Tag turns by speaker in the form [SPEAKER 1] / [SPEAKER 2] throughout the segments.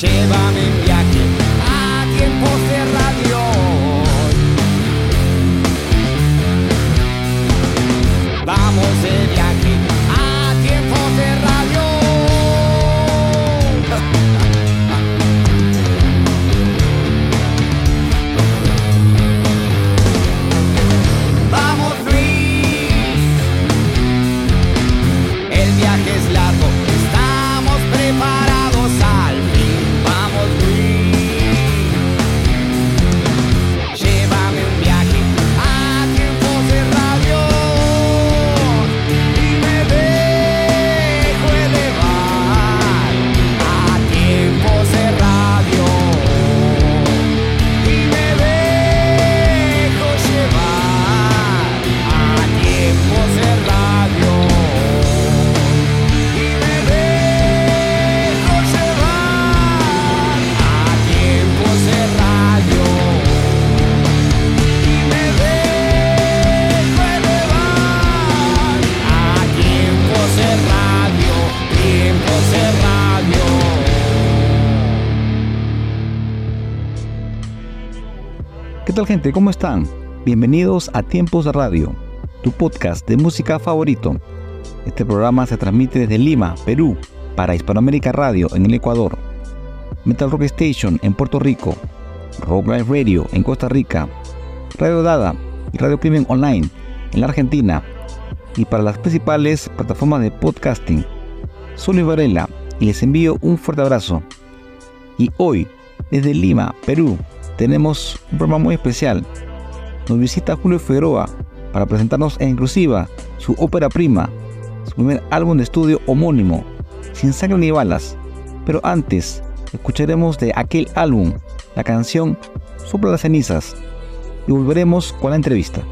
[SPEAKER 1] Llévame en
[SPEAKER 2] gente? ¿Cómo están? Bienvenidos a Tiempos de Radio, tu podcast de música favorito. Este programa se transmite desde Lima, Perú, para Hispanoamérica Radio en el Ecuador, Metal Rock Station en Puerto Rico, Rock Live Radio en Costa Rica, Radio Dada y Radio Crimen Online en la Argentina y para las principales plataformas de podcasting. Soy Varela y les envío un fuerte abrazo. Y hoy, desde Lima, Perú, tenemos un programa muy especial. Nos visita Julio Figueroa para presentarnos en exclusiva su ópera prima, su primer álbum de estudio homónimo, Sin sangre ni balas. Pero antes, escucharemos de aquel álbum la canción Sopla las cenizas y volveremos con la entrevista.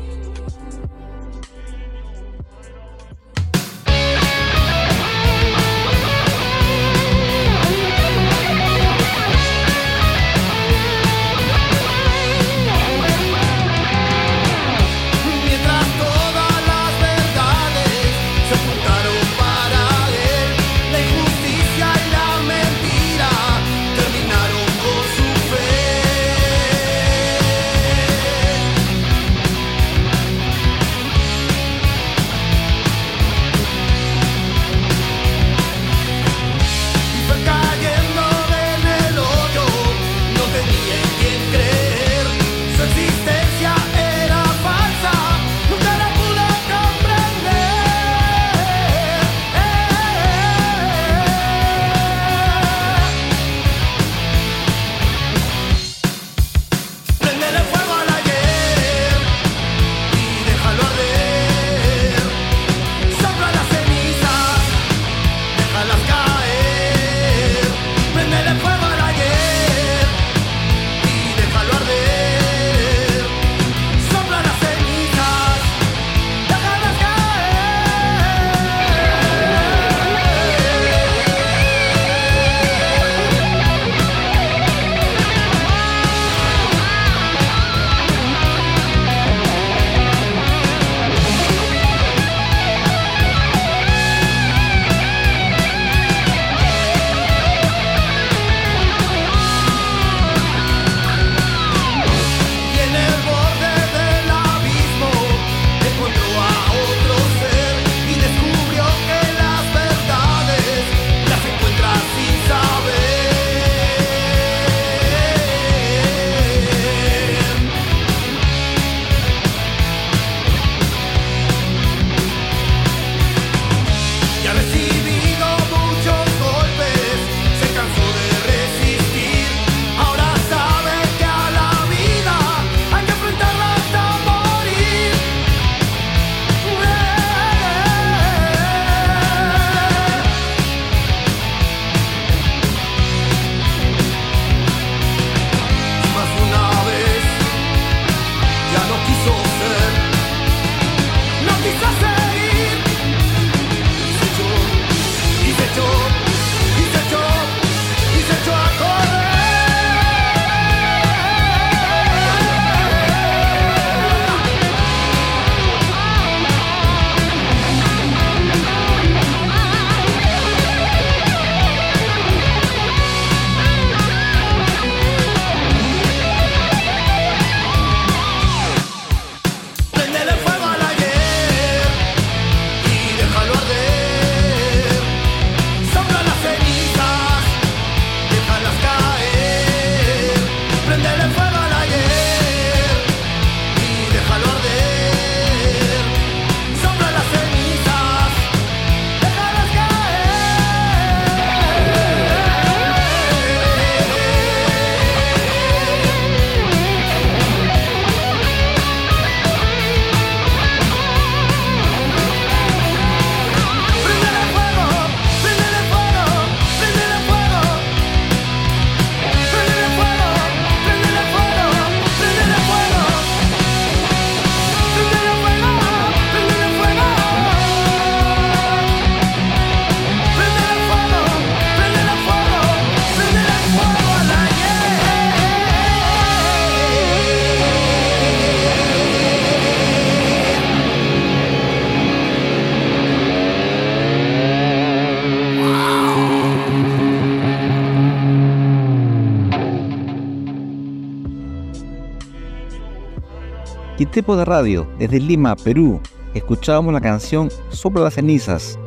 [SPEAKER 2] Tiempo de radio, desde Lima, Perú, escuchábamos la canción Sobre las cenizas,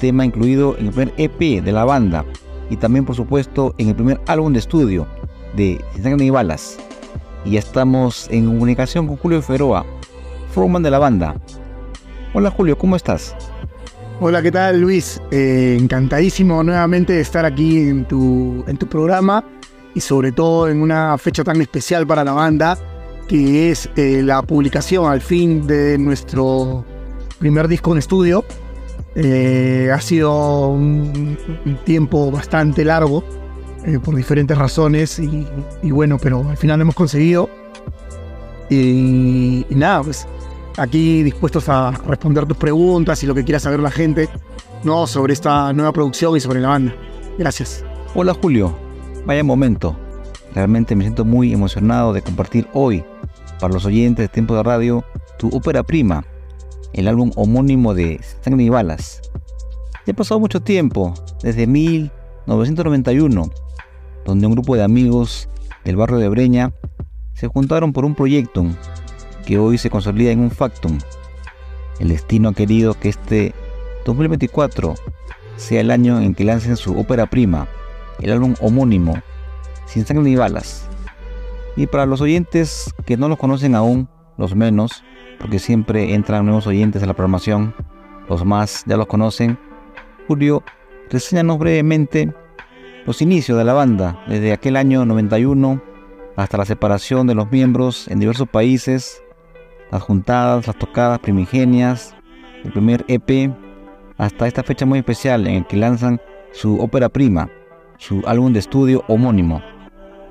[SPEAKER 2] tema incluido en el primer EP de la banda y también por supuesto en el primer álbum de estudio de Sin Sangre Balas. Y ya estamos en comunicación con Julio Feroa, frontman de la banda. Hola Julio, ¿cómo estás?
[SPEAKER 3] Hola, ¿qué tal Luis? Eh, encantadísimo nuevamente de estar aquí en tu, en tu programa y sobre todo en una fecha tan especial para la banda que es eh, la publicación al fin de nuestro primer disco en estudio. Eh, ha sido un, un tiempo bastante largo eh, por diferentes razones y, y bueno, pero al final lo hemos conseguido. Y, y nada, pues aquí dispuestos a responder tus preguntas y lo que quiera saber la gente ¿no? sobre esta nueva producción y sobre la banda. Gracias.
[SPEAKER 2] Hola Julio, vaya momento. Realmente me siento muy emocionado de compartir hoy para los oyentes de Tiempo de Radio tu ópera prima, el álbum homónimo de Sangre y Balas. Ya ha pasado mucho tiempo, desde 1991, donde un grupo de amigos del barrio de Breña se juntaron por un proyecto que hoy se consolida en un factum. El destino ha querido que este 2024 sea el año en que lancen su ópera prima, el álbum homónimo, Sin Sangre ni Balas. Y para los oyentes que no los conocen aún, los menos, porque siempre entran nuevos oyentes a la programación, los más ya los conocen, Julio, reseñanos brevemente los inicios de la banda, desde aquel año 91 hasta la separación de los miembros en diversos países, las juntadas, las tocadas primigenias, el primer EP, hasta esta fecha muy especial en el que lanzan su ópera prima, su álbum de estudio homónimo.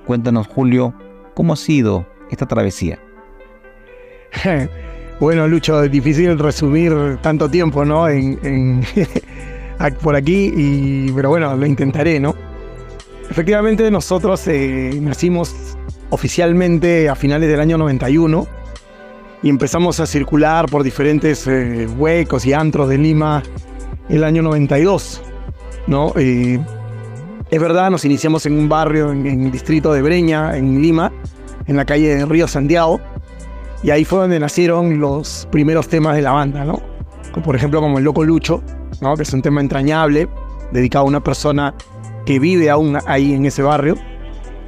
[SPEAKER 2] Cuéntanos, Julio, cómo ha sido esta travesía.
[SPEAKER 3] Bueno, Lucho, es difícil resumir tanto tiempo, ¿no? En, por aquí, y, pero bueno, lo intentaré, ¿no? Efectivamente, nosotros eh, nacimos oficialmente a finales del año 91 y empezamos a circular por diferentes eh, huecos y antros de Lima el año 92, ¿no? Eh, es verdad, nos iniciamos en un barrio en, en el distrito de Breña, en Lima, en la calle de Río Santiago, y ahí fue donde nacieron los primeros temas de la banda, ¿no? Por ejemplo, como El Loco Lucho, ¿no? Que es un tema entrañable, dedicado a una persona que vive aún ahí en ese barrio.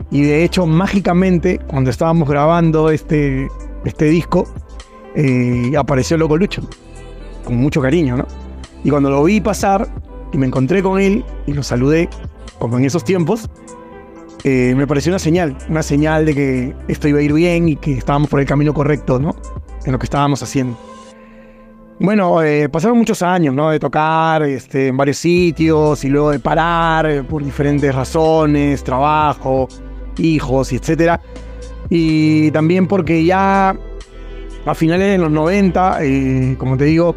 [SPEAKER 3] Y de hecho, mágicamente, cuando estábamos grabando este, este disco, eh, apareció Loco Lucho, con mucho cariño, ¿no? Y cuando lo vi pasar y me encontré con él y lo saludé, como en esos tiempos, eh, me pareció una señal, una señal de que esto iba a ir bien y que estábamos por el camino correcto, ¿no? En lo que estábamos haciendo. Bueno, eh, pasaron muchos años, ¿no? De tocar este, en varios sitios y luego de parar eh, por diferentes razones, trabajo, hijos y etcétera. Y también porque ya a finales de los 90, eh, como te digo,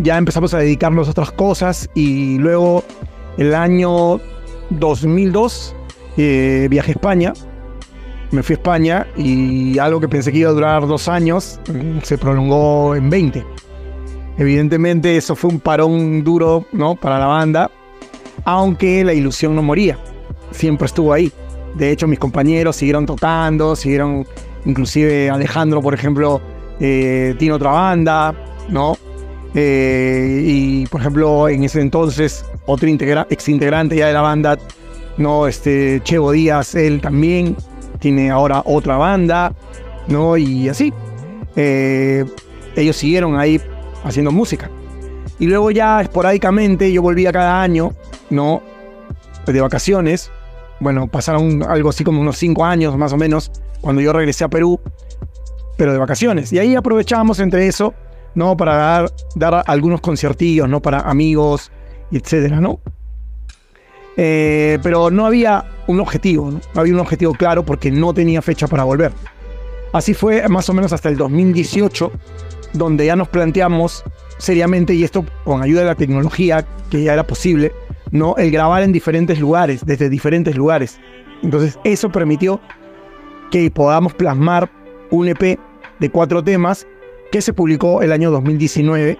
[SPEAKER 3] ya empezamos a dedicarnos a otras cosas y luego el año 2002 eh, viajé a España, me fui a España y algo que pensé que iba a durar dos años mm, se prolongó en 20. Evidentemente eso fue un parón duro ¿no? para la banda, aunque la ilusión no moría, siempre estuvo ahí. De hecho mis compañeros siguieron tocando, siguieron, inclusive Alejandro, por ejemplo, eh, tiene otra banda, ¿no? Eh, y por ejemplo, en ese entonces, otro integra ex integrante ya de la banda, ¿no? Este, Chevo Díaz, él también tiene ahora otra banda, ¿no? Y así. Eh, ellos siguieron ahí haciendo música. Y luego ya esporádicamente yo volvía cada año, ¿no? De vacaciones. Bueno, pasaron algo así como unos cinco años más o menos cuando yo regresé a Perú, pero de vacaciones. Y ahí aprovechábamos entre eso, ¿no? Para dar, dar algunos conciertillos, ¿no? Para amigos, y etcétera, ¿no? Eh, pero no había un objetivo, ¿no? No había un objetivo claro porque no tenía fecha para volver. Así fue más o menos hasta el 2018, donde ya nos planteamos seriamente, y esto con ayuda de la tecnología, que ya era posible, ¿no? El grabar en diferentes lugares, desde diferentes lugares. Entonces, eso permitió que podamos plasmar un EP de cuatro temas que se publicó el año 2019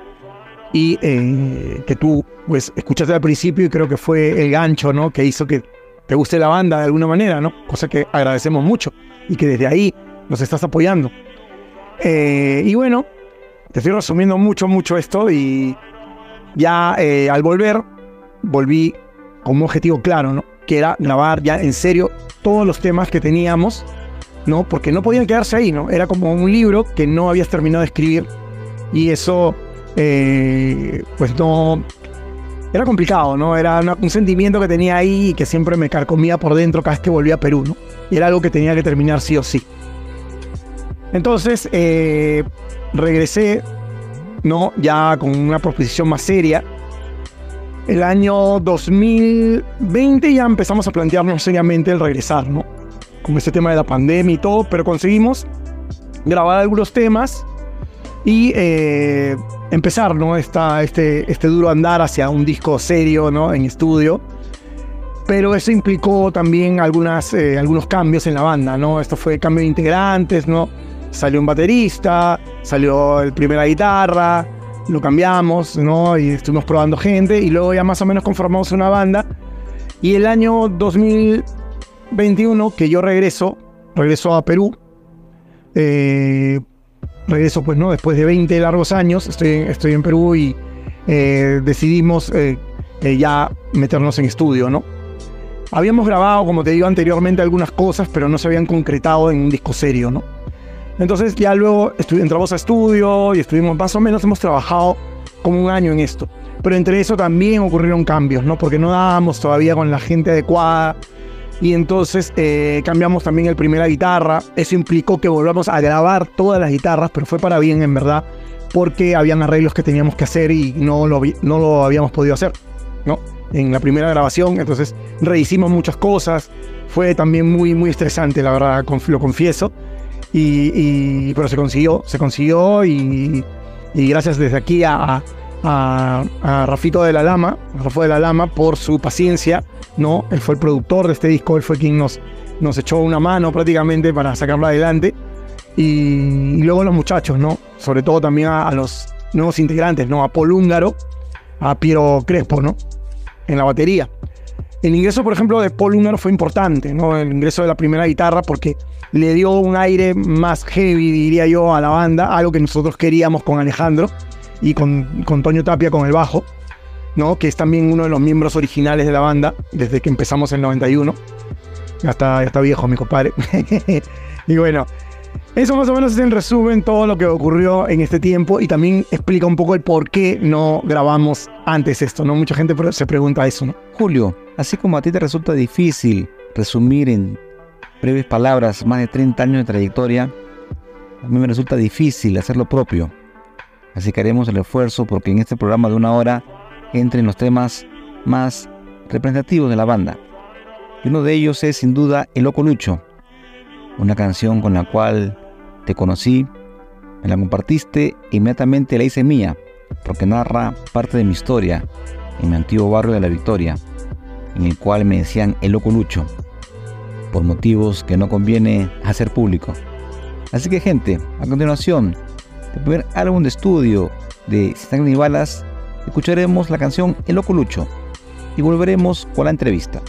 [SPEAKER 3] y eh, que tú pues escuchaste al principio y creo que fue el gancho, ¿no? Que hizo que te guste la banda de alguna manera, ¿no? Cosa que agradecemos mucho y que desde ahí nos estás apoyando. Eh, y bueno, te estoy resumiendo mucho, mucho esto y ya eh, al volver, volví con un objetivo claro, ¿no? Que era grabar ya en serio todos los temas que teníamos, ¿no? Porque no podían quedarse ahí, ¿no? Era como un libro que no habías terminado de escribir y eso, eh, pues no... Era complicado, ¿no? Era un sentimiento que tenía ahí y que siempre me carcomía por dentro cada vez que volvía a Perú, ¿no? Y era algo que tenía que terminar sí o sí. Entonces, eh, regresé, ¿no? Ya con una proposición más seria. El año 2020 ya empezamos a plantearnos seriamente el regresar, ¿no? Con este tema de la pandemia y todo, pero conseguimos grabar algunos temas y eh, empezar, ¿no? Esta, este, este duro andar hacia un disco serio, ¿no? En estudio. Pero eso implicó también algunas, eh, algunos cambios en la banda, ¿no? Esto fue cambio de integrantes, ¿no? Salió un baterista, salió el primera guitarra, lo cambiamos, ¿no? Y estuvimos probando gente y luego ya más o menos conformamos una banda. Y el año 2021, que yo regreso, regreso a Perú, eh, regreso pues, ¿no? Después de 20 largos años, estoy, estoy en Perú y eh, decidimos eh, eh, ya meternos en estudio, ¿no? Habíamos grabado, como te digo anteriormente, algunas cosas, pero no se habían concretado en un disco serio, ¿no? Entonces ya luego entramos a estudio y estuvimos más o menos, hemos trabajado como un año en esto. Pero entre eso también ocurrieron cambios, ¿no? Porque no dábamos todavía con la gente adecuada. Y entonces eh, cambiamos también el primera guitarra. Eso implicó que volvamos a grabar todas las guitarras, pero fue para bien en verdad, porque habían arreglos que teníamos que hacer y no lo, no lo habíamos podido hacer, ¿no? En la primera grabación, entonces rehicimos muchas cosas. Fue también muy, muy estresante, la verdad, conf- lo confieso. Y, y- pero se consiguió, se consiguió y, y gracias desde aquí a, a, a Rafito de la Lama, a Rafa de la Lama, por su paciencia, ¿no? Él fue el productor de este disco, él fue quien nos, nos echó una mano prácticamente para sacarlo adelante. Y, y luego los muchachos, ¿no? Sobre todo también a, a los nuevos integrantes, ¿no? A Paul Húngaro, a Piero Crespo, ¿no? En la batería. El ingreso, por ejemplo, de Paul Húngaro fue importante, ¿no? El ingreso de la primera guitarra porque le dio un aire más heavy, diría yo, a la banda, algo que nosotros queríamos con Alejandro y con, con Toño Tapia con el bajo, ¿no? Que es también uno de los miembros originales de la banda desde que empezamos en el 91. Ya está, ya está viejo mi compadre. y bueno, eso más o menos es en resumen todo lo que ocurrió en este tiempo y también explica un poco el por qué no grabamos antes esto, ¿no? Mucha gente se pregunta eso, ¿no?
[SPEAKER 2] Julio, así como a ti te resulta difícil resumir en breves palabras más de 30 años de trayectoria, a mí me resulta difícil hacer lo propio. Así que haremos el esfuerzo porque en este programa de una hora entren los temas más representativos de la banda. Y uno de ellos es sin duda El Loco Lucho, una canción con la cual te conocí, me la compartiste e inmediatamente la hice mía, porque narra parte de mi historia en mi antiguo barrio de La Victoria, en el cual me decían el loco Lucho, por motivos que no conviene hacer público. Así que gente, a continuación, el primer álbum de estudio de Sin ni Balas, escucharemos la canción El Loco Lucho y volveremos con la entrevista.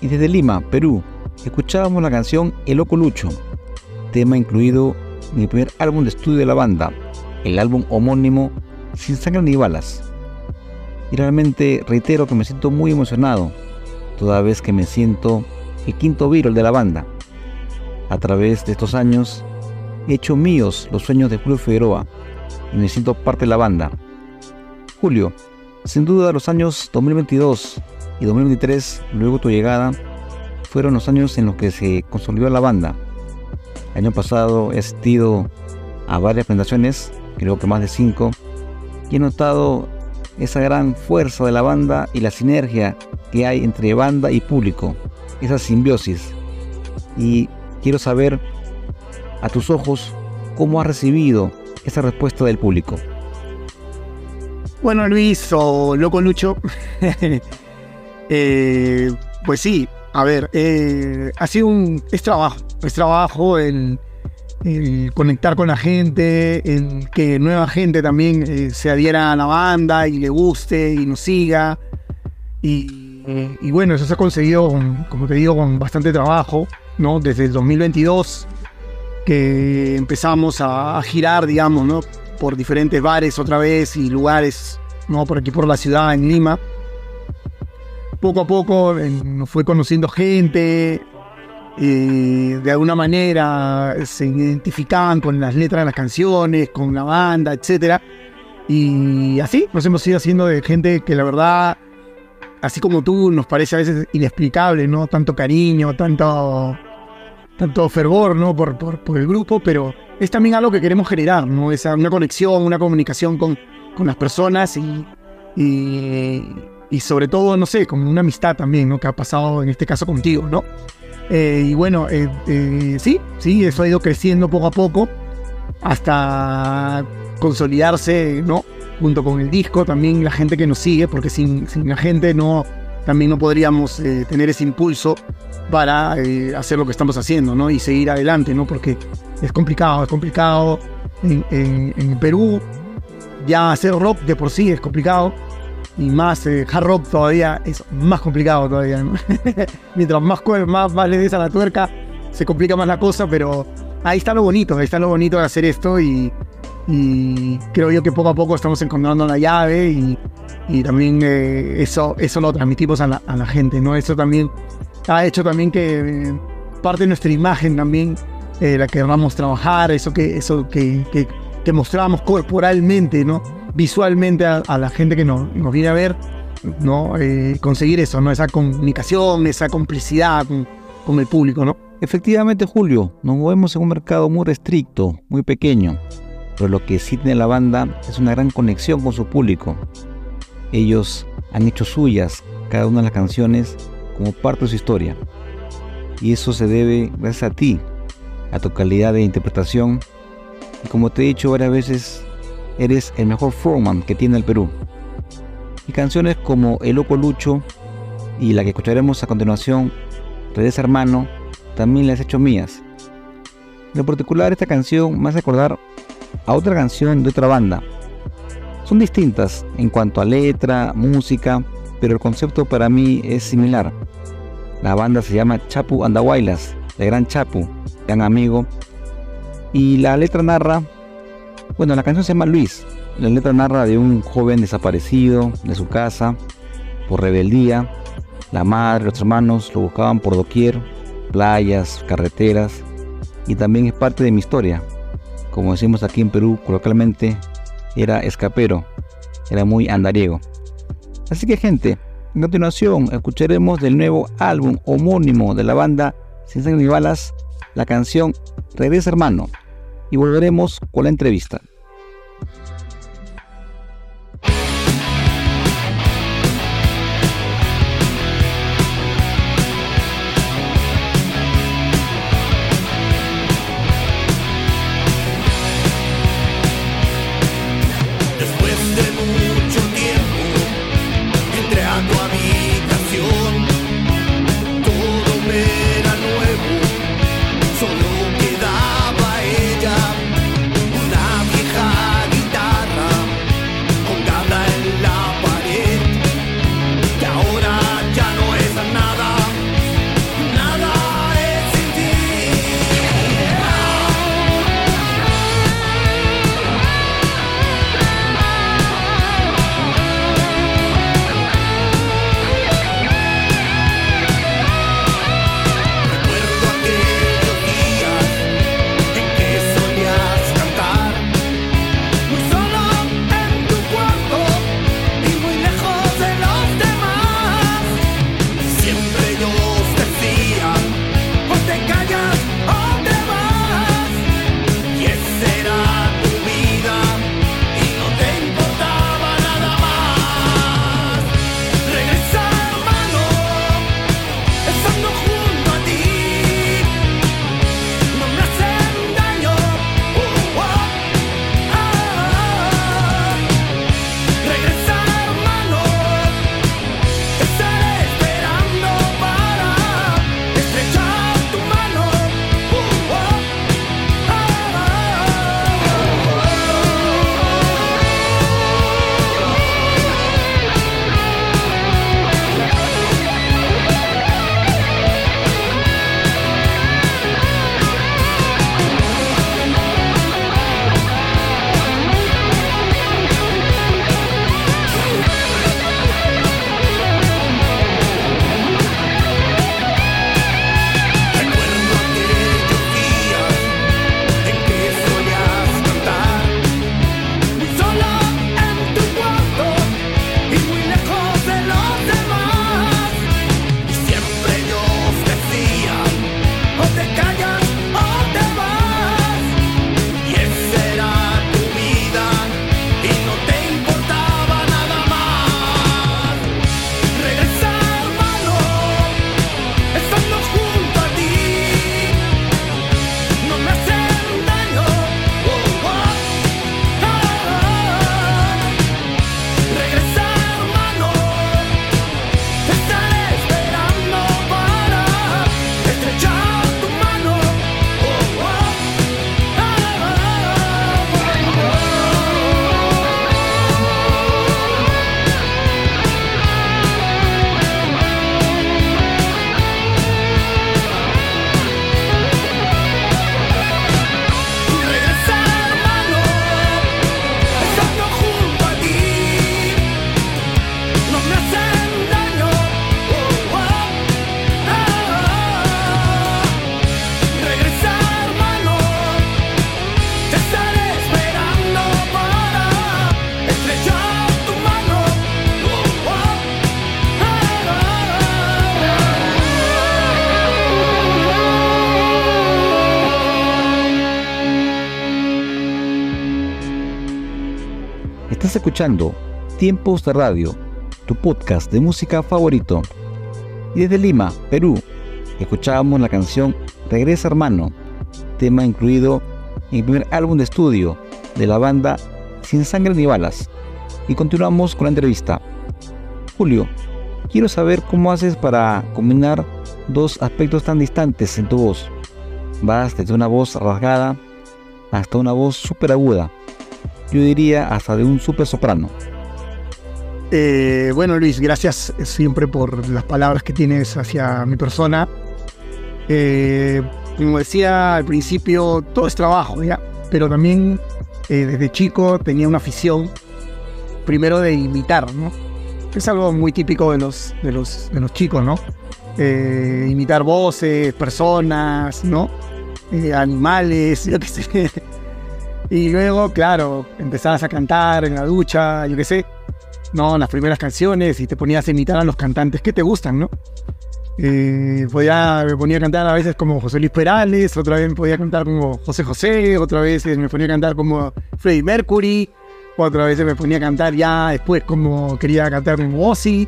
[SPEAKER 2] Y desde Lima, Perú, escuchábamos la canción El Loco Lucho, tema incluido en el primer álbum de estudio de la banda, el álbum homónimo Sin Sangre ni Balas. Y realmente reitero que me siento muy emocionado, toda vez que me siento el quinto viral de la banda. A través de estos años he hecho míos los sueños de Julio Figueroa y me siento parte de la banda. Julio, sin duda los años 2022 y 2023, luego tu llegada, fueron los años en los que se consolidó la banda. El año pasado he asistido a varias presentaciones, creo que más de cinco, y he notado esa gran fuerza de la banda y la sinergia que hay entre banda y público, esa simbiosis. Y quiero saber a tus ojos cómo has recibido esa respuesta del público.
[SPEAKER 3] Bueno, Luis o Loco Lucho, eh, pues sí, a ver, eh, ha sido un. Es trabajo, es trabajo el conectar con la gente, en que nueva gente también eh, se adhiera a la banda y le guste y nos siga. Y, y bueno, eso se ha conseguido, con, como te digo, con bastante trabajo, ¿no? Desde el 2022 que empezamos a, a girar, digamos, ¿no? Por diferentes bares otra vez y lugares, ¿no? Por aquí por la ciudad, en Lima poco a poco eh, nos fue conociendo gente, y de alguna manera se identificaban con las letras de las canciones, con la banda, etc. Y así nos hemos ido haciendo de gente que la verdad, así como tú, nos parece a veces inexplicable, ¿no? Tanto cariño, tanto, tanto fervor, ¿no? Por, el grupo, pero es también algo que queremos generar, ¿no? Esa, una conexión, una comunicación con, con las personas y, y sobre todo, no sé, como una amistad también, ¿no? Que ha pasado en este caso contigo, ¿no? Eh, y bueno, eh, eh, sí, sí, eso ha ido creciendo poco a poco hasta consolidarse, ¿no? Junto con el disco, también la gente que nos sigue, porque sin, sin la gente no, también no podríamos eh, tener ese impulso para eh, hacer lo que estamos haciendo, ¿no? Y seguir adelante, ¿no? Porque es complicado, es complicado. En, en- en Perú ya hacer rock de por sí es complicado. Y más eh, hard rock todavía es más complicado todavía, ¿no? Mientras más, más, más le des a la tuerca, se complica más la cosa, pero ahí está lo bonito, ahí está lo bonito de hacer esto y, y creo yo que poco a poco estamos encontrando la llave y, y también eh, eso, eso lo transmitimos a la, a la gente, ¿no? Eso también ha hecho también que eh, parte de nuestra imagen también eh, la queramos trabajar, eso que, eso que, que, que corporalmente, ¿no? Visualmente a, la gente que nos, nos viene a ver, ¿no? Eh, conseguir eso, ¿no? Esa comunicación, esa complicidad con, con el público, ¿no?
[SPEAKER 2] Efectivamente, Julio, nos movemos en un mercado muy restricto, muy pequeño, pero lo que sí tiene la banda es una gran conexión con su público. Ellos han hecho suyas cada una de las canciones como parte de su historia. Y eso se debe gracias a ti, a tu calidad de interpretación. Y como te he dicho varias veces, eres el mejor frontman que tiene el Perú. Y canciones como El Loco Lucho y la que escucharemos a continuación, Regresa Hermano, también las he hecho mías. En lo particular, esta canción me hace recordar a otra canción de otra banda. Son distintas en cuanto a letra, música, pero el concepto para mí es similar. La banda se llama Chapu Andahuaylas, de Gran Chapu, gran amigo. Y la letra narra, bueno, la canción se llama Luis. La letra narra de un joven desaparecido de su casa por rebeldía. La madre, los hermanos lo buscaban por doquier, playas, carreteras, y también es parte de mi historia. Como decimos aquí en Perú coloquialmente, era escapero, era muy andariego. Así que gente, en continuación escucharemos del nuevo álbum homónimo de la banda Sin Sangre ni Balas, la canción Regresa Hermano, y volveremos con la entrevista.
[SPEAKER 4] Después de mucho tiempo entré a tu habitación,
[SPEAKER 2] escuchando Tiempos de Radio, tu podcast de música favorito. Y desde Lima, Perú, escuchábamos la canción Regresa hermano, tema incluido en el primer álbum de estudio de la banda Sin Sangre ni Balas. Y continuamos con la entrevista. Julio, quiero saber cómo haces para combinar dos aspectos tan distantes en tu voz. Vas desde una voz rasgada hasta una voz súper aguda. Yo diría hasta de un súper soprano.
[SPEAKER 3] Eh, bueno, Luis, gracias siempre por las palabras que tienes hacia mi persona. Eh, como decía al principio, todo es trabajo, ¿ya? Pero también eh, desde chico tenía una afición, primero de imitar, ¿no? Es algo muy típico de los, de los, de los chicos, ¿no? Eh, imitar voces, personas, ¿no? Eh, animales, yo qué sé. Y luego, claro, empezabas a cantar en la ducha, yo qué sé, ¿no? Las primeras canciones y te ponías a imitar a los cantantes que te gustan, ¿no? Eh, podía, me ponía a cantar a veces como José Luis Perales, otra vez me podía cantar como José José, otra vez me ponía a cantar como Freddie Mercury, otra vez me ponía a cantar ya después como quería cantar como Ozzy.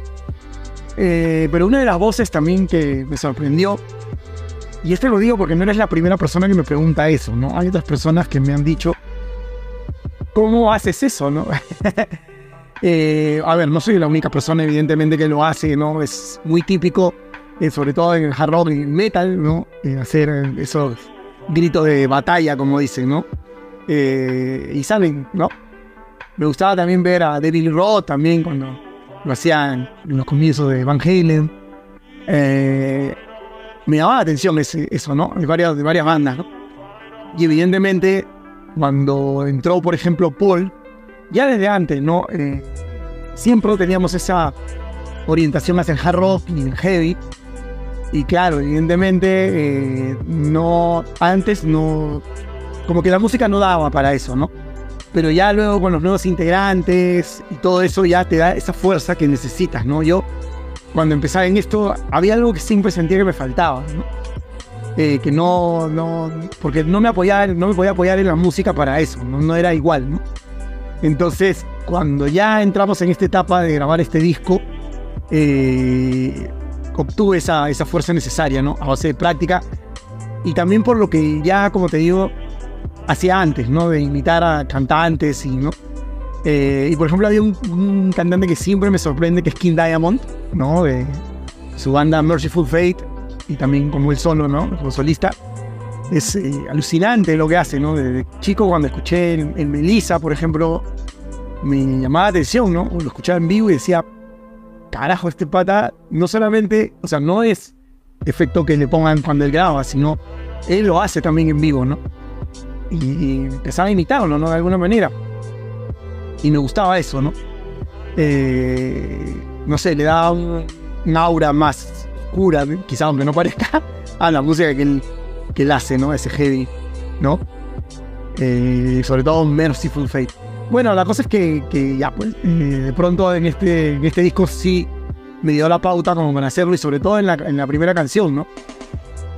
[SPEAKER 3] Eh, pero una de las voces también que me sorprendió, y esto lo digo porque no eres la primera persona que me pregunta eso, ¿no? Hay otras personas que me han dicho, ¿cómo haces eso, no? Eh, a ver, no soy la única persona, evidentemente, que lo hace, ¿no? Es muy típico eh, sobre todo en el hard rock y metal, ¿no? Eh, hacer esos gritos de batalla, como dicen, ¿no? Eh, y saben, ¿no? Me gustaba también ver a David Roth también cuando lo hacían en los comienzos de Van Halen. Eh, me llamaba la atención ese- eso, ¿no? De varias, de varias bandas, ¿no? Y evidentemente, cuando entró, por ejemplo, Paul, ya desde antes, ¿no? Eh, siempre teníamos esa orientación hacia el hard rock y el heavy. Y claro, evidentemente, eh, no. Antes no. Como que la música no daba para eso, ¿no? Pero ya luego con los nuevos integrantes y todo eso ya te da esa fuerza que necesitas, ¿no? Yo, cuando empezaba en esto, había algo que siempre sentía que me faltaba, ¿no? Eh, que no, no, porque no me apoyaba, no me podía apoyar en la música para eso, no, no era igual, ¿no? Entonces, cuando ya entramos en esta etapa de grabar este disco, eh, obtuve esa, esa fuerza necesaria, ¿no? A base de práctica. Y también por lo que ya, como te digo, hacía antes, ¿no? De imitar a cantantes y, ¿no? Eh, y por ejemplo, había un, un cantante que siempre me sorprende, que es King Diamond, ¿no? De su banda Merciful Fate, y también como él solo, ¿no? Como solista. Es eh, alucinante lo que hace, ¿no? Desde chico, cuando escuché en, en Melissa, por ejemplo, me llamaba la atención, ¿no? Lo escuchaba en vivo y decía, carajo, este pata no solamente, o sea, no es efecto que le pongan cuando él graba, sino él lo hace también en vivo, ¿no? Y, y empezaba a imitarlo, ¿no? De alguna manera. Y me gustaba eso, ¿no? Eh, no sé, le daba un, un aura más oscura, quizá aunque no parezca, a la música que él, que él hace, ¿no? Ese heavy, ¿no? Eh, sobre todo Merciful Fate. Bueno, la cosa es que, que ya, pues, eh, de pronto en este, en este disco sí me dio la pauta como para hacerlo y sobre todo en la, en la primera canción, ¿no?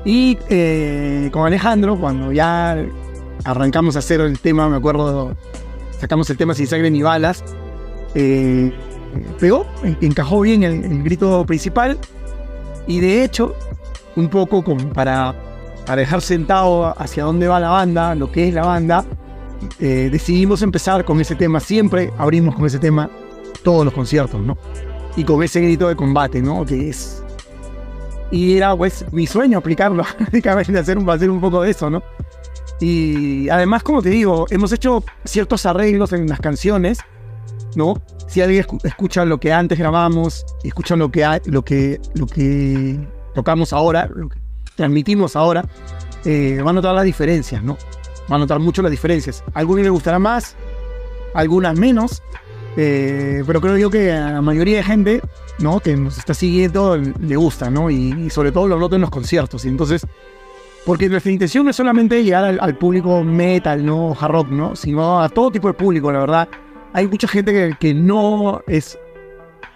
[SPEAKER 3] Y eh, con Alejandro, cuando ya arrancamos a hacer el tema, me acuerdo, sacamos el tema Sin Sangre ni Balas, eh, pegó, en- encajó bien el, el grito principal y de hecho, un poco como para, para dejar sentado hacia dónde va la banda, lo que es la banda, eh, decidimos empezar con ese tema, siempre abrimos con ese tema todos los conciertos, ¿no? Y con ese grito de combate, ¿no? Que es... Y era pues mi sueño aplicarlo, básicamente hacer un, hacer un poco de eso, ¿no? Y además, como te digo, hemos hecho ciertos arreglos en las canciones, ¿no? Si alguien escu- escucha lo que antes grabamos, escucha lo que, lo que, lo que tocamos ahora, lo que transmitimos ahora, eh, va a notar las diferencias, ¿no? Va a notar mucho las diferencias. A algunos les gustará más, a algunas menos, eh, pero creo yo que a la mayoría de gente, ¿no? Que nos está siguiendo le gusta, ¿no? Y, y sobre todo lo noto en los conciertos. Y entonces, porque nuestra intención no es solamente llegar al, al público metal, ¿no? Hard rock, ¿no? Sino a todo tipo de público, la verdad. Hay mucha gente que, que no es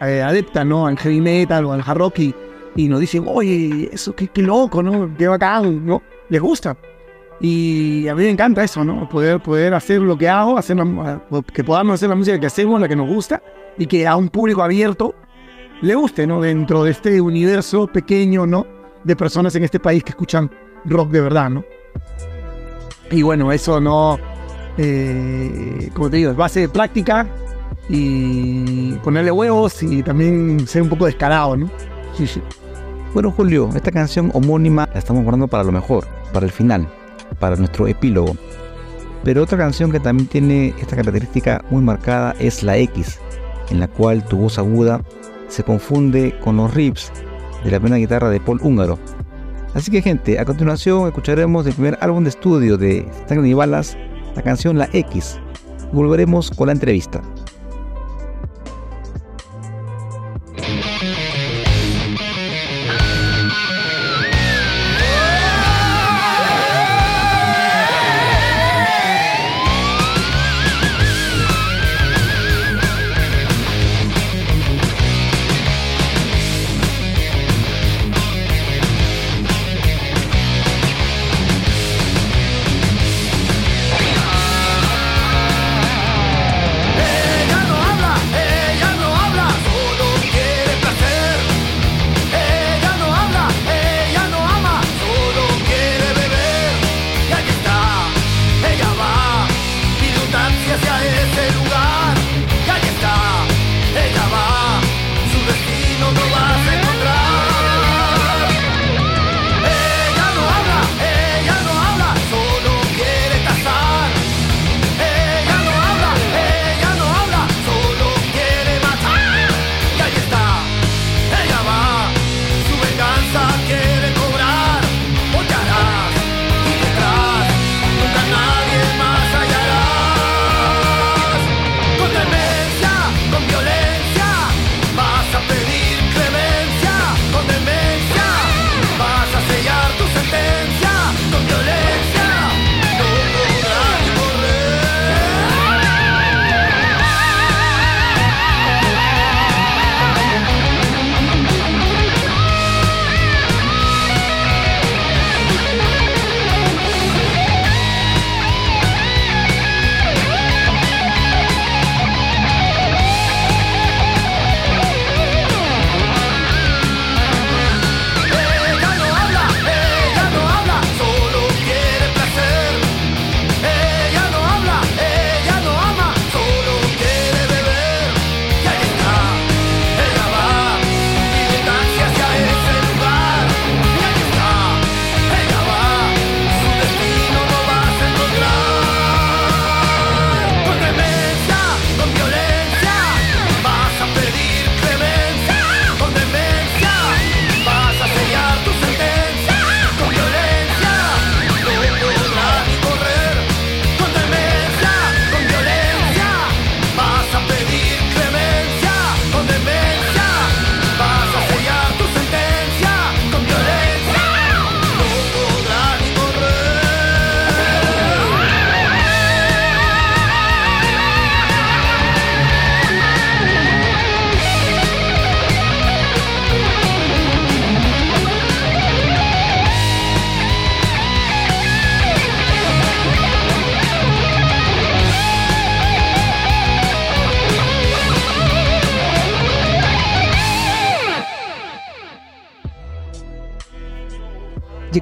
[SPEAKER 3] eh, adepta, ¿no? Al heavy metal o al hard rock y, y nos dicen, oye, eso qué, qué loco, ¿no? Qué bacán, ¿no? Les gusta. Y a mí me encanta eso, ¿no? Poder, poder hacer lo que hago, hacer la- que podamos hacer la música que hacemos, la que nos gusta, y que a un público abierto le guste, ¿no? Dentro de este universo pequeño, ¿no? De personas en este país que escuchan rock de verdad, ¿no? Y bueno, eso no, eh, como te digo, es base de práctica y ponerle huevos y también ser un poco descarado, ¿no? Sí, sí.
[SPEAKER 1] Bueno, Julio, esta canción homónima la estamos guardando para lo mejor, para el final, para nuestro epílogo. Pero otra canción que también tiene esta característica muy marcada es la X, en la cual tu voz aguda se confunde con los riffs de la plena guitarra de Paul Húngaro. Así que gente, a continuación escucharemos el primer álbum de estudio de Sangre y Balas, la canción La X. Volveremos con la entrevista.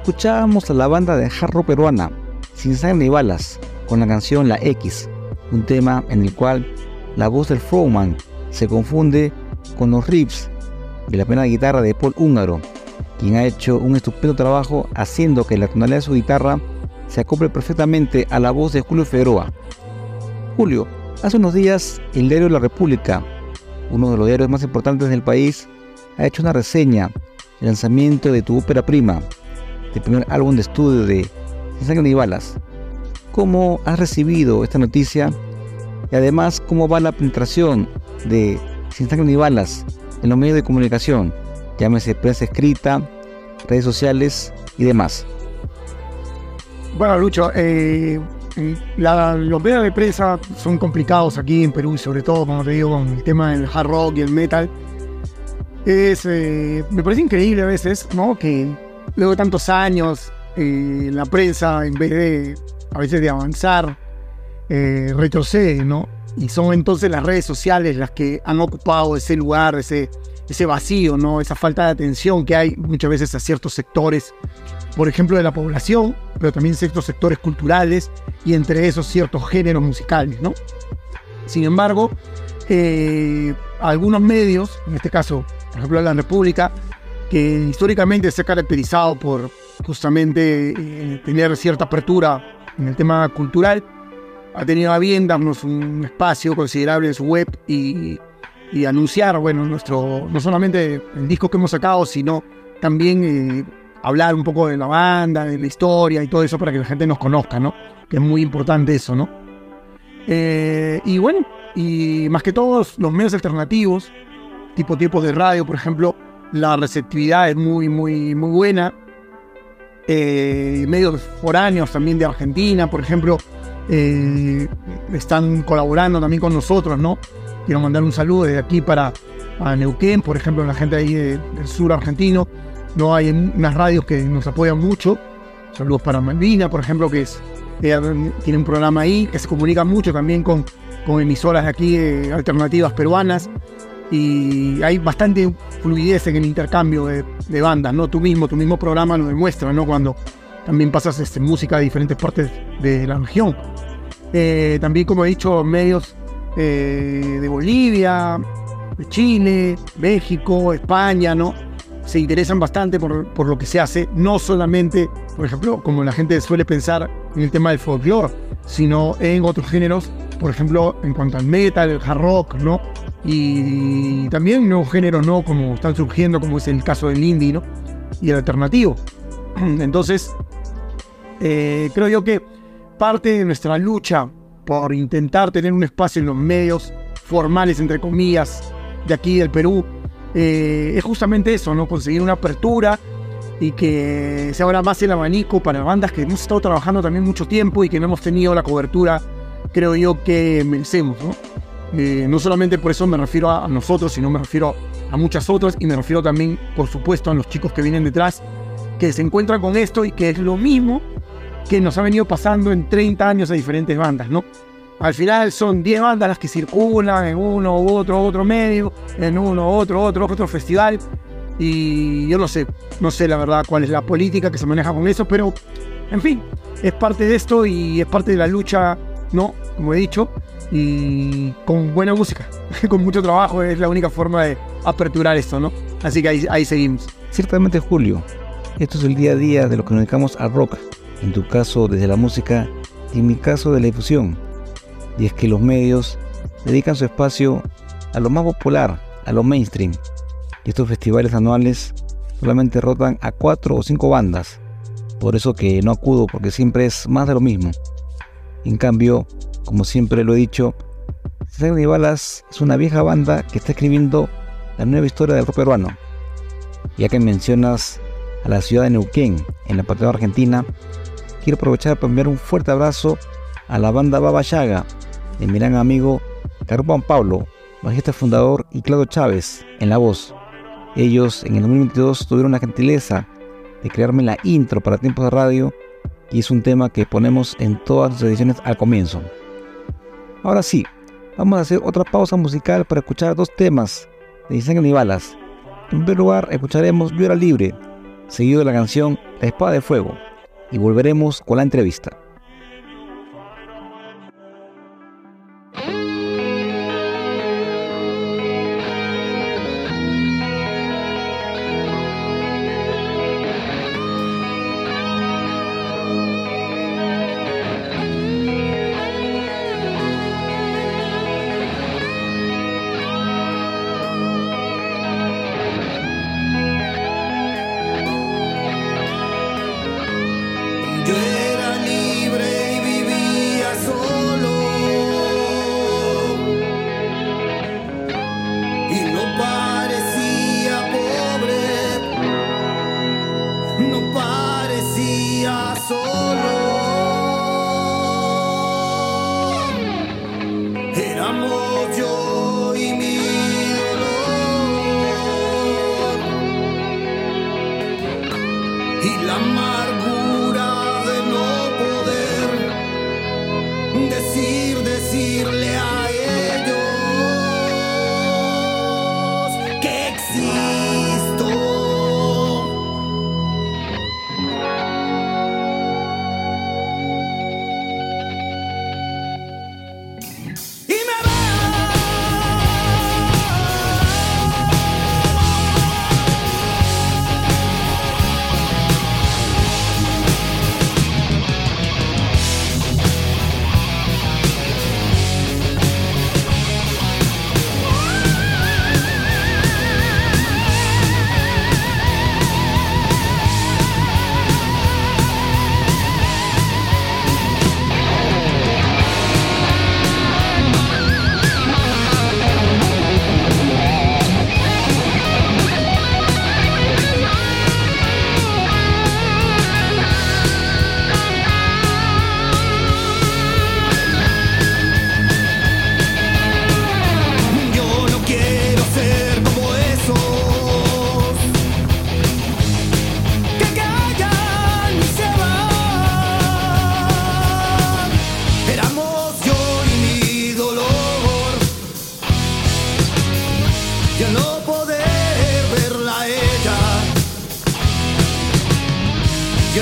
[SPEAKER 1] Escuchábamos a la banda de hard rock peruana, Sin Sangre ni Balas, con la canción La X, un tema en el cual la voz del Froman se confunde con los riffs de la plena guitarra de Paul Húngaro, quien ha hecho un estupendo trabajo haciendo que la tonalidad de su guitarra se acople perfectamente a la voz de Julio Figueroa. Julio, hace unos días el diario La República, uno de los diarios más importantes del país, ha hecho una reseña del lanzamiento de tu ópera prima, el primer álbum de estudio de Sin Sangre ni Balas. ¿Cómo has recibido esta noticia? Y además, ¿cómo va la penetración de Sin Sangre ni Balas en los medios de comunicación? Llámese prensa escrita, redes sociales y demás.
[SPEAKER 3] Bueno, Lucho, eh, los medios de prensa son complicados aquí en Perú sobre todo, como te digo, con el tema del hard rock y el metal. Es, eh, me parece increíble a veces, ¿no? Que luego de tantos años eh, la prensa, en vez de a veces de avanzar, eh, retrocede, ¿no? Y son entonces las redes sociales las que han ocupado ese lugar, ese, ese vacío, ¿no? Esa falta de atención que hay muchas veces a ciertos sectores, por ejemplo, de la población, pero también ciertos sectores culturales y entre esos ciertos géneros musicales, ¿no? Sin embargo, eh, algunos medios, en este caso, por ejemplo, la República, que históricamente se ha caracterizado por justamente eh, tener cierta apertura en el tema cultural, ha tenido a bien darnos un espacio considerable en su web y, y anunciar, bueno, nuestro, no solamente el disco que hemos sacado, sino también eh, hablar un poco de la banda, de la historia y todo eso para que la gente nos conozca, ¿no? Que es muy importante eso, ¿no? Eh, y bueno, y más que todos los medios alternativos, tipo tipos de radio, por ejemplo, la receptividad es muy, muy, muy buena. Eh, medios foráneos también de Argentina, por ejemplo, eh, están colaborando también con nosotros, ¿no? Quiero mandar un saludo desde aquí para Neuquén, por ejemplo, la gente ahí de- del sur argentino. No hay unas radios que nos apoyan mucho. Saludos para Malvina, por ejemplo, que tiene un programa ahí que se comunica mucho también con, con emisoras de aquí eh, alternativas peruanas. Y hay bastante fluidez en el intercambio de, bandas, ¿no? Tú mismo, tu mismo programa lo demuestra, ¿no? Cuando también pasas este, música de diferentes partes de la región. Eh, también, como he dicho, medios eh, de Bolivia, de Chile, México, España, ¿no? Se interesan bastante por, por lo que se hace, no solamente, por ejemplo, como la gente suele pensar en el tema del folclore, sino en otros géneros, por ejemplo, en cuanto al metal, el hard rock, ¿no? Y también nuevos géneros, ¿no? Como están surgiendo, como es el caso del indie, ¿no? Y el alternativo. Entonces, eh, creo yo que parte de nuestra lucha por intentar tener un espacio en los medios formales, entre comillas, de aquí del Perú, eh, es justamente eso, ¿no? Conseguir una apertura y que se abra más el abanico para bandas que hemos estado trabajando también mucho tiempo y que no hemos tenido la cobertura, creo yo, que merecemos, ¿no? Eh, no solamente por eso me refiero a, nosotros, sino me refiero a muchas otras y me refiero también, por supuesto, a los chicos que vienen detrás, que se encuentran con esto y que es lo mismo que nos ha venido pasando en 30 años a diferentes bandas, ¿no? Al final son 10 bandas las que circulan en uno u otro, otro medio, en uno, otro, otro, otro festival. Y yo no sé, no sé la verdad cuál es la política que se maneja con eso, pero en fin, es parte de esto y es parte de la lucha, ¿no? Como he dicho, y con buena música, con mucho trabajo es la única forma de aperturar esto, ¿no? Así que ahí, ahí seguimos.
[SPEAKER 2] Ciertamente, Julio, esto es el día a día de lo que nos dedicamos al rock. En tu caso, desde la música, y en mi caso, de la difusión. Y es que los medios dedican su espacio a lo más popular, a lo mainstream. Y estos festivales anuales solamente rotan a cuatro o cinco bandas. Por eso que no acudo, porque siempre es más de lo mismo. En cambio, como siempre lo he dicho, Sangre y Balas es una vieja banda que está escribiendo la nueva historia del rock peruano. Ya que mencionas a la ciudad de Neuquén, en la parte Argentina, quiero aprovechar para enviar un fuerte abrazo a la banda Baba Yaga, de mi gran amigo Carlos Juan Pablo, bajista fundador, y Claudio Chávez, en la voz. Ellos en el 2022 tuvieron la gentileza de crearme la intro para tiempos de radio y es un tema que ponemos en todas las ediciones al comienzo. Ahora sí, vamos a hacer otra pausa musical para escuchar dos temas de Sangre y Balas. En primer lugar, escucharemos Yo era libre, seguido de la canción La Espada de Fuego, y volveremos con la entrevista.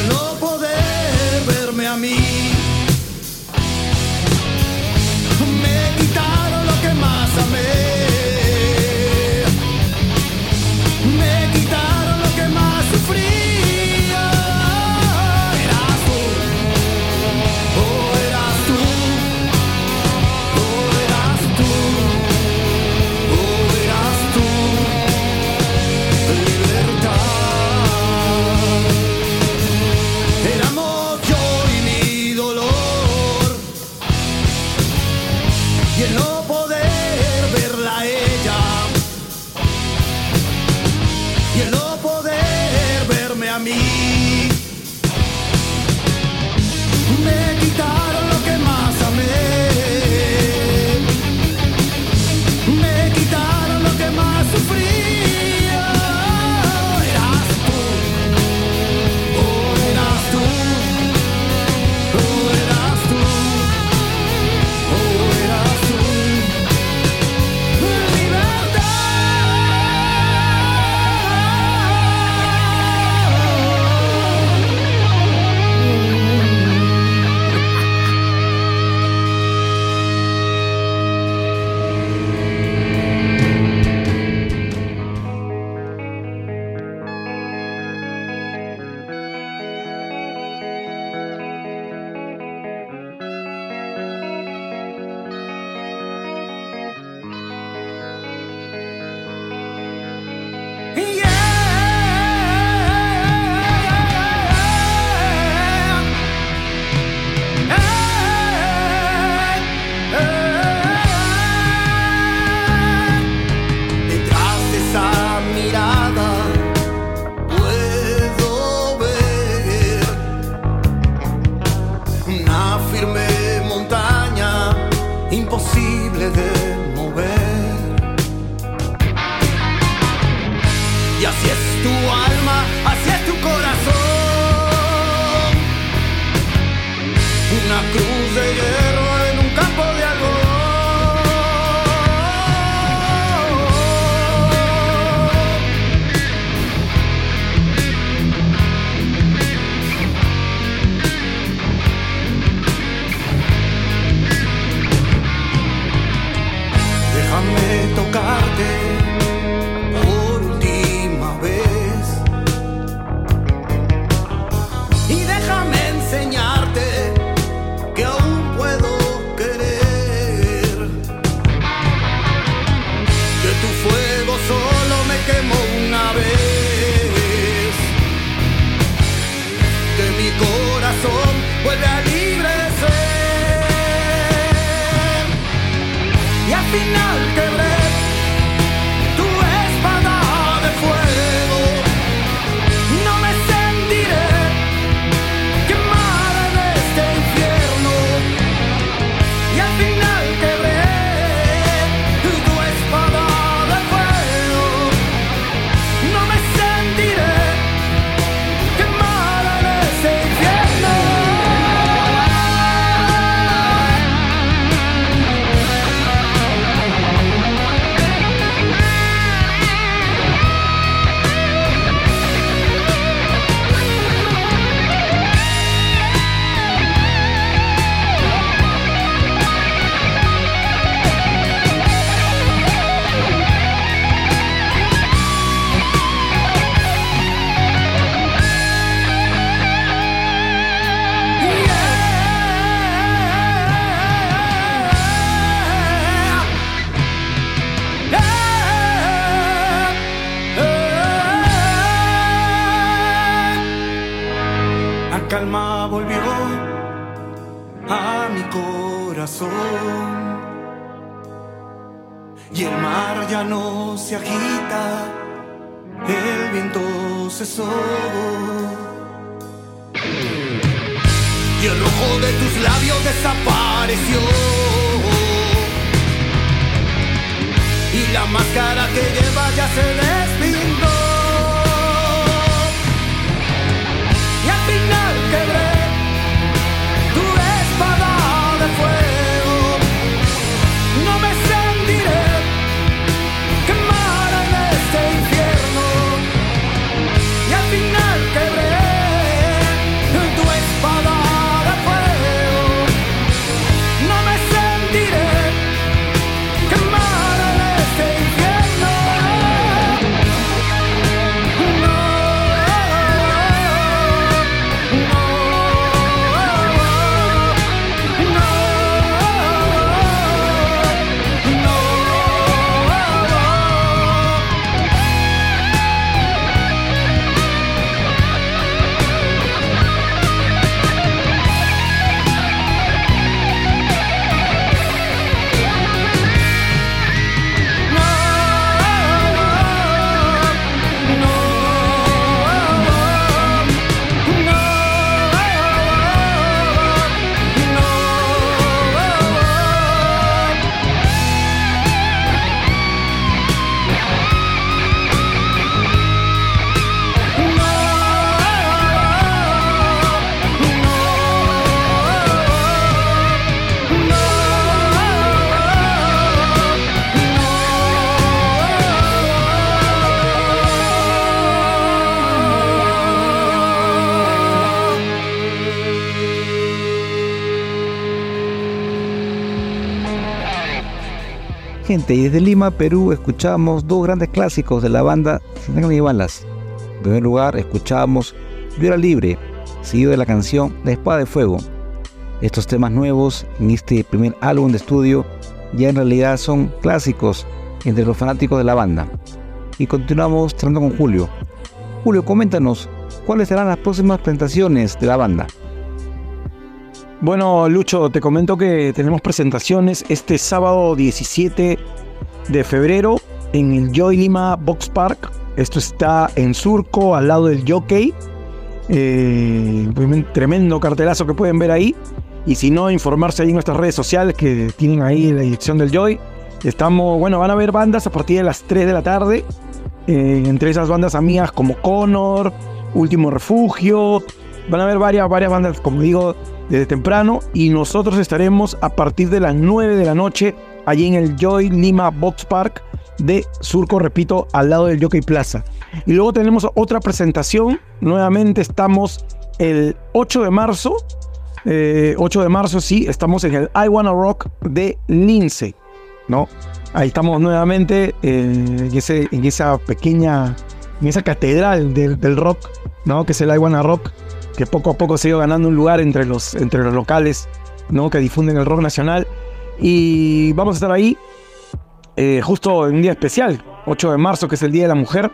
[SPEAKER 4] no Y
[SPEAKER 1] el mar ya no se agita, el viento se. Y el rojo de tus labios desapareció. Y la máscara que llevas ya se despintó. Y al final quebré.
[SPEAKER 2] Gente, y desde Lima, Perú, escuchamos dos grandes clásicos de la banda Sin ni Balas. En primer lugar, escuchamos Yo era libre, seguido de la canción La Espada de Fuego. Estos temas nuevos en este primer álbum de estudio ya en realidad son clásicos entre los fanáticos de la banda. Y continuamos tratando con Julio. Julio, coméntanos, ¿cuáles serán las próximas presentaciones de la banda?
[SPEAKER 3] Bueno, Lucho, te comento que tenemos presentaciones este sábado 17 de febrero en el Joy Lima Box Park. Esto está en Surco, al lado del Jockey. Eh, un tremendo cartelazo que pueden ver ahí. Y si no, informarse ahí en nuestras redes sociales que tienen ahí la dirección del Joy. Estamos, bueno, van a haber bandas a partir de las 3 de la tarde. Eh, entre esas bandas amigas como Connor, Último Refugio. Van a haber varias, varias bandas, como digo, desde temprano y nosotros estaremos a partir de las 9 de la noche allí en el Joy Lima Box Park de Surco, repito, al lado del Jockey Plaza. Y luego tenemos otra presentación, nuevamente estamos el 8 de marzo, 8 eh, de marzo sí, estamos en el I Wanna Rock de Lince, ¿no? Ahí estamos nuevamente en, ese, en esa pequeña, en esa catedral del, del rock, ¿no? Que es el I Wanna Rock que poco a poco se ha ido ganando un lugar entre los, entre los locales ¿no? que difunden el rock nacional. Y vamos a estar ahí eh, justo en un día especial, 8 de marzo, que es el Día de la Mujer.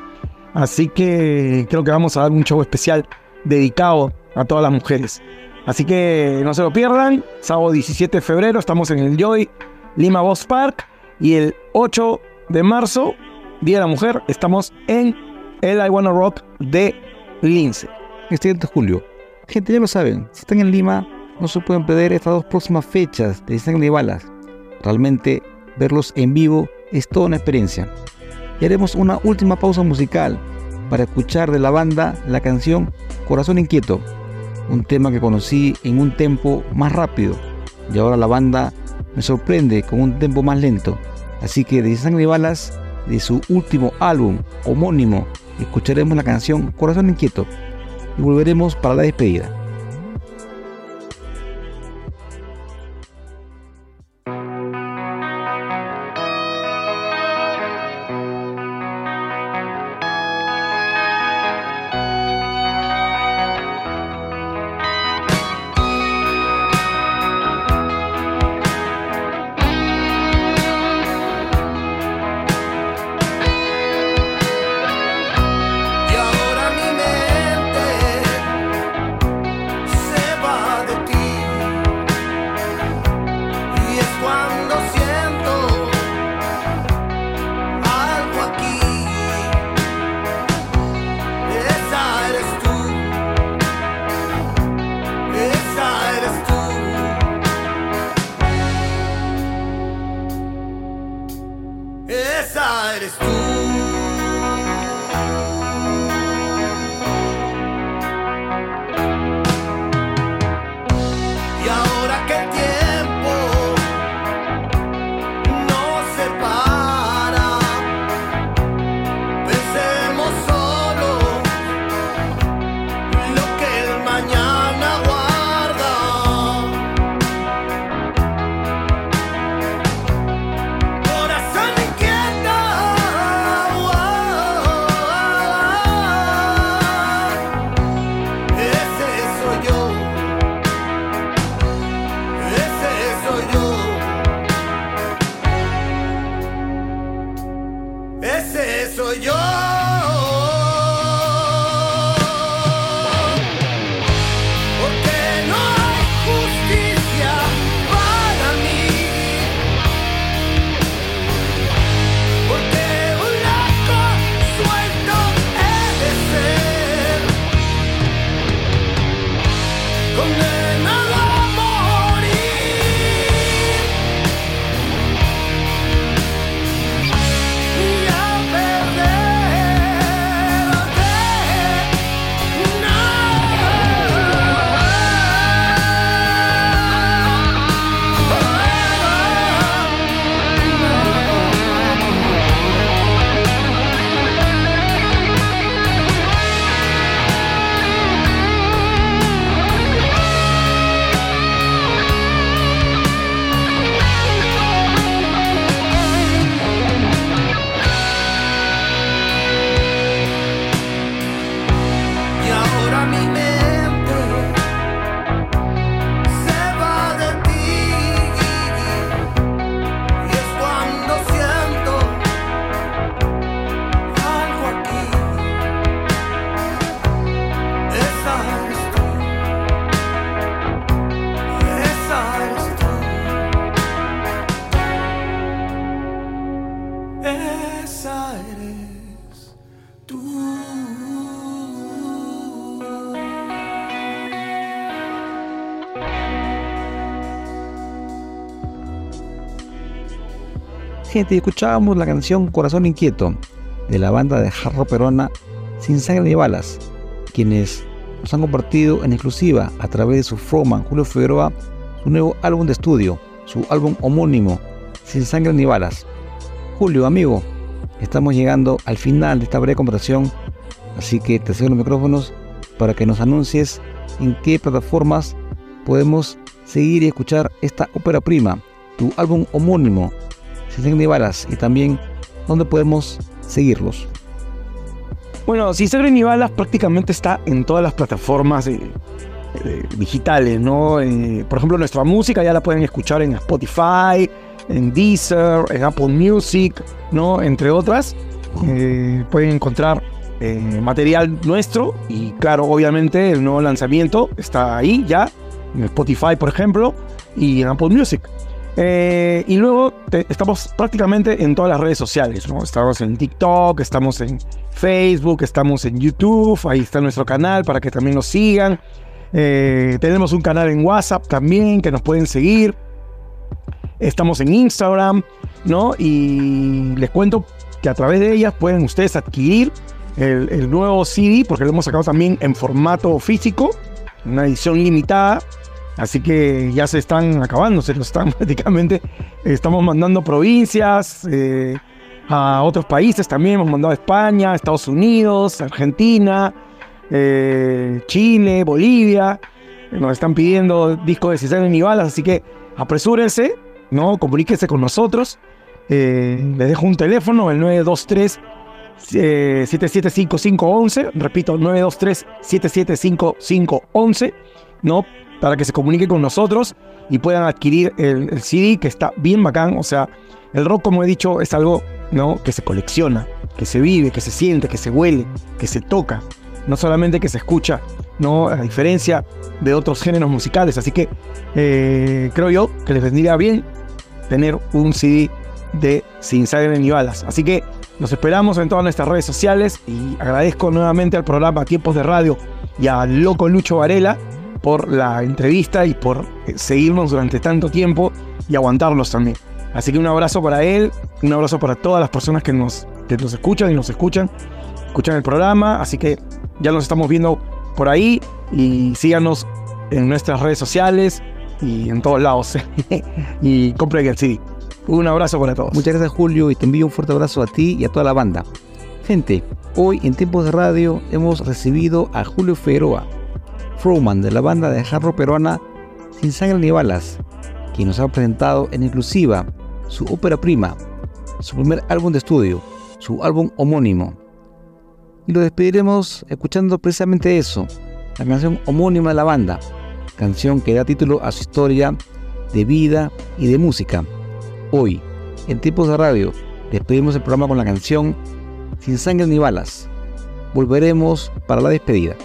[SPEAKER 3] Así que creo que vamos a dar un show especial dedicado a todas las mujeres. Así que no se lo pierdan. Sábado 17 de febrero estamos en el Joy Lima Boss Park. Y el 8 de marzo, Día de la Mujer, estamos en el I Wanna Rock de Lince.
[SPEAKER 2] Este de julio. Gente, ya lo saben, si están en Lima, no se pueden perder estas dos próximas fechas de Sangre y Balas. Realmente, verlos en vivo es toda una experiencia. Y haremos una última pausa musical para escuchar de la banda la canción Corazón Inquieto, un tema que conocí en un tempo más rápido y ahora la banda me sorprende con un tempo más lento. Así que de Sangre y Balas, de su último álbum homónimo, escucharemos la canción Corazón Inquieto y volveremos para la despedida. Gente, escuchábamos la canción Corazón Inquieto de la banda de Jarro Perona Sin Sangre ni Balas, quienes nos han compartido en exclusiva a través de su frontman Julio Figueroa su nuevo álbum de estudio, su álbum homónimo Sin Sangre ni Balas. Julio, amigo, estamos llegando al final de esta breve conversación, así que te cedo los micrófonos para que nos anuncies en qué plataformas podemos seguir y escuchar esta ópera prima, tu álbum homónimo, Sin Sangre ni Balas, y también dónde podemos seguirlos.
[SPEAKER 3] Bueno, Sin Sangre ni Balas prácticamente está en todas las plataformas de- de digitales, ¿no? Eh, por ejemplo, nuestra música ya la pueden escuchar en Spotify, en Deezer, en Apple Music, ¿no? Entre otras. Eh, pueden encontrar eh, material nuestro y claro, obviamente el nuevo lanzamiento está ahí ya, en Spotify por ejemplo, y en Apple Music. Eh, y luego estamos prácticamente en todas las redes sociales, ¿no? Estamos en TikTok, estamos en Facebook, estamos en YouTube, ahí está nuestro canal para que también nos sigan. Eh, tenemos un canal en WhatsApp también que nos pueden seguir. Estamos en Instagram, ¿no? Y les cuento que a través de ellas pueden ustedes adquirir el nuevo CD, porque lo hemos sacado también en formato físico, una edición limitada. Así que ya se están acabando, se lo están prácticamente. Estamos mandando provincias, eh, a otros países también. Hemos mandado a España, Estados Unidos, Argentina, eh, Chile, Bolivia. Nos están pidiendo discos de César y balas, así que apresúrense, ¿no? Comuníquense con nosotros. Eh, les dejo un teléfono, el 923 eh, 775511. Repito, 923 775511, ¿no? Para que se comuniquen con nosotros y puedan adquirir el, CD que está bien bacán. O sea, el rock, como he dicho, es algo ¿no? que se colecciona, que se vive, que se siente, que se huele, que se toca. No solamente que se escucha, ¿no? A diferencia de otros géneros musicales. Así que eh, creo yo que les vendría bien tener un CD de Sin Sangre ni Balas. Así que los esperamos en todas nuestras redes sociales y agradezco nuevamente al programa Tiempos de Radio y al loco Lucho Varela por la entrevista y por eh, seguirnos durante tanto tiempo y aguantarlos también. Así que un abrazo para él, un abrazo para todas las personas que nos, que nos escuchan y nos escuchan, escuchan el programa. Así que ya nos estamos viendo por ahí y síganos en nuestras redes sociales y en todos lados. y compren el CD. Un abrazo para todos.
[SPEAKER 2] Muchas gracias Julio y te envío un fuerte abrazo a ti y a toda la banda. Gente, hoy en Tiempos de Radio hemos recibido a Julio Figueroa, frontman de la banda de jarro peruana Sin Sangre ni Balas, quien nos ha presentado en exclusiva su ópera prima, su primer álbum de estudio, su álbum homónimo. Y lo despediremos escuchando precisamente eso, la canción homónima de la banda, canción que da título a su historia de vida y de música. Hoy, en Tiempos de Radio, despedimos el programa con la canción Sin Sangre ni Balas. Volveremos para la despedida.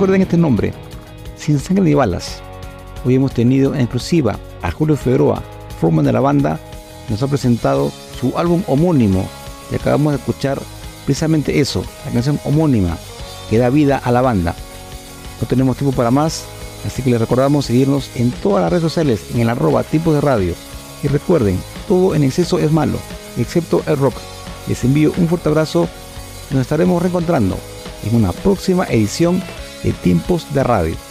[SPEAKER 2] Recuerden este nombre, Sin Sangre ni Balas. Hoy hemos tenido en exclusiva a Julio Figueroa, frontman de la banda, nos ha presentado su álbum homónimo y acabamos de escuchar precisamente eso, la canción homónima que da vida a la banda. No tenemos tiempo para más, así que les recordamos seguirnos en todas las redes sociales en el arroba tipos de radio. Y recuerden, todo en exceso es malo, excepto el rock. Les envío un fuerte abrazo y nos estaremos reencontrando en una próxima edición de Tiempos de Radio.